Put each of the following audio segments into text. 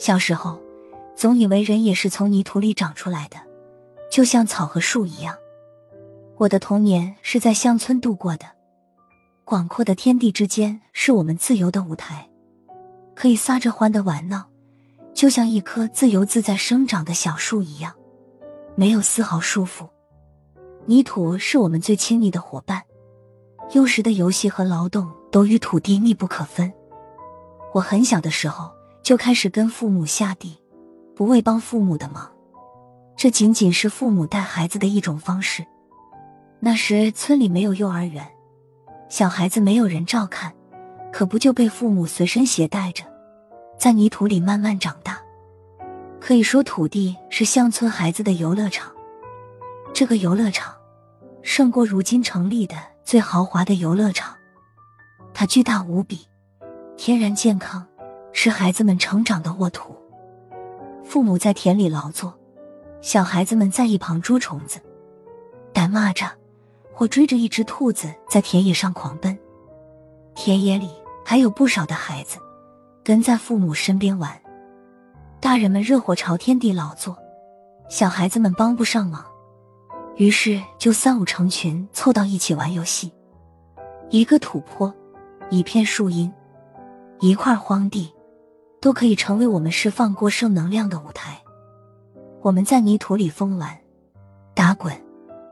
小时候，总以为人也是从泥土里长出来的，就像草和树一样。我的童年是在乡村度过的，广阔的天地之间是我们自由的舞台，可以撒着欢的玩闹，就像一棵自由自在生长的小树一样，没有丝毫束缚。泥土是我们最亲密的伙伴，幼时的游戏和劳动都与土地密不可分。我很小的时候就开始跟父母下地，不为帮父母的忙，这仅仅是父母带孩子的一种方式。那时村里没有幼儿园，小孩子没有人照看，可不就被父母随身携带着，在泥土里慢慢长大。可以说，土地是乡村孩子的游乐场。这个游乐场胜过如今成立的最豪华的游乐场，它巨大无比，天然健康，是孩子们成长的沃土。父母在田里劳作，小孩子们在一旁捉虫子、逮蚂蚱。或追着一只兔子在田野上狂奔，田野里还有不少的孩子跟在父母身边玩。大人们热火朝天地劳作，小孩子们帮不上忙，于是就三五成群凑到一起玩游戏。一个土坡，一片树荫，一块荒地，都可以成为我们释放过剩能量的舞台。我们在泥土里疯玩、打滚，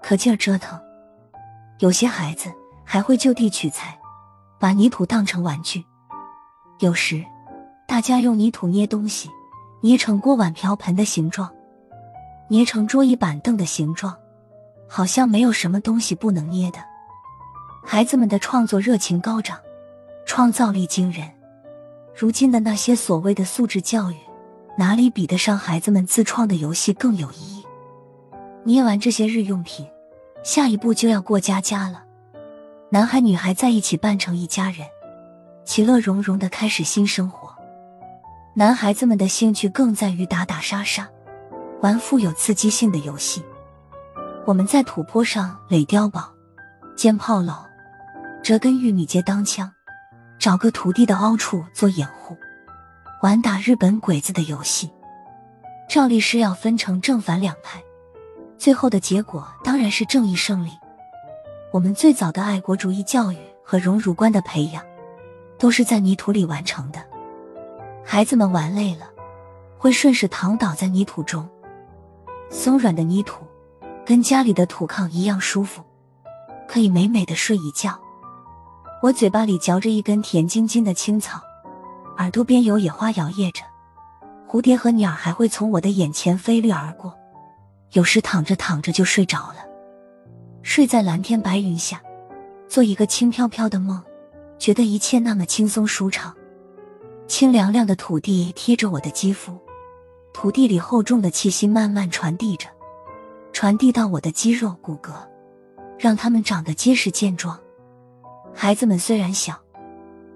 可劲儿折腾。有些孩子还会就地取材，把泥土当成玩具。有时，大家用泥土捏东西，捏成锅碗瓢盆的形状，捏成桌椅板凳的形状，好像没有什么东西不能捏的。孩子们的创作热情高涨，创造力惊人。如今的那些所谓的素质教育，哪里比得上孩子们自创的游戏更有意义？捏完这些日用品。下一步就要过家家了，男孩女孩在一起扮成一家人，其乐融融的开始新生活。男孩子们的兴趣更在于打打杀杀，玩富有刺激性的游戏。我们在土坡上垒碉堡、建炮楼、折根玉米秸当枪，找个土地的凹处做掩护，玩打日本鬼子的游戏。照例是要分成正反两派。最后的结果当然是正义胜利。我们最早的爱国主义教育和荣辱观的培养，都是在泥土里完成的。孩子们玩累了，会顺势躺倒在泥土中。松软的泥土，跟家里的土炕一样舒服，可以美美的睡一觉。我嘴巴里嚼着一根甜津津的青草，耳朵边有野花摇曳着，蝴蝶和鸟还会从我的眼前飞掠而过。有时躺着躺着就睡着了，睡在蓝天白云下，做一个轻飘飘的梦，觉得一切那么轻松舒畅。清凉凉的土地贴着我的肌肤，土地里厚重的气息慢慢传递着，传递到我的肌肉骨骼，让它们长得结实健壮。孩子们虽然小，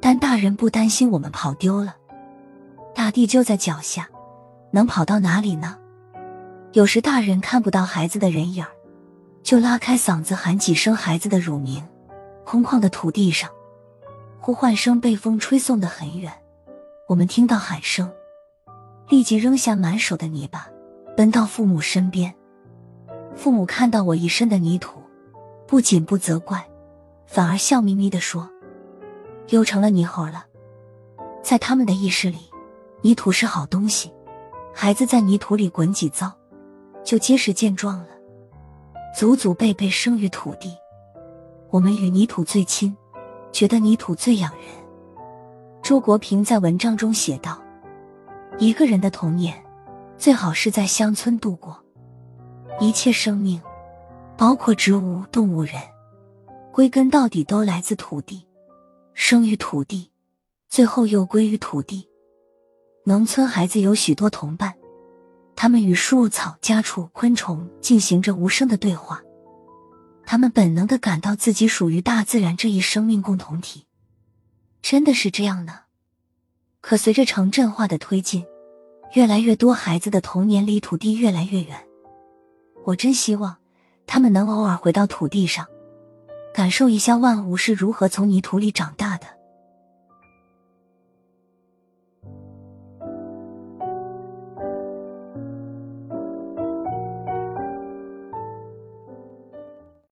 但大人不担心我们跑丢了。大地就在脚下，能跑到哪里呢？有时大人看不到孩子的人影，就拉开嗓子喊几声孩子的乳名。空旷的土地上，呼唤声被风吹送得很远。我们听到喊声，立即扔下满手的泥巴，奔到父母身边。父母看到我一身的泥土，不仅不责怪，反而笑眯眯地说：“又成了泥猴了。”在他们的意识里，泥土是好东西，孩子在泥土里滚几遭。就结实健壮了，祖祖辈辈生于土地，我们与泥土最亲，觉得泥土最养人。周国平在文章中写道：“一个人的童年，最好是在乡村度过。一切生命，包括植物、动物、人，归根到底都来自土地，生于土地，最后又归于土地。农村孩子有许多同伴。”他们与树草、家畜、昆虫进行着无声的对话，他们本能的感到自己属于大自然这一生命共同体。真的是这样呢？可随着城镇化的推进，越来越多孩子的童年离土地越来越远。我真希望他们能偶尔回到土地上，感受一下万物是如何从泥土里长大的。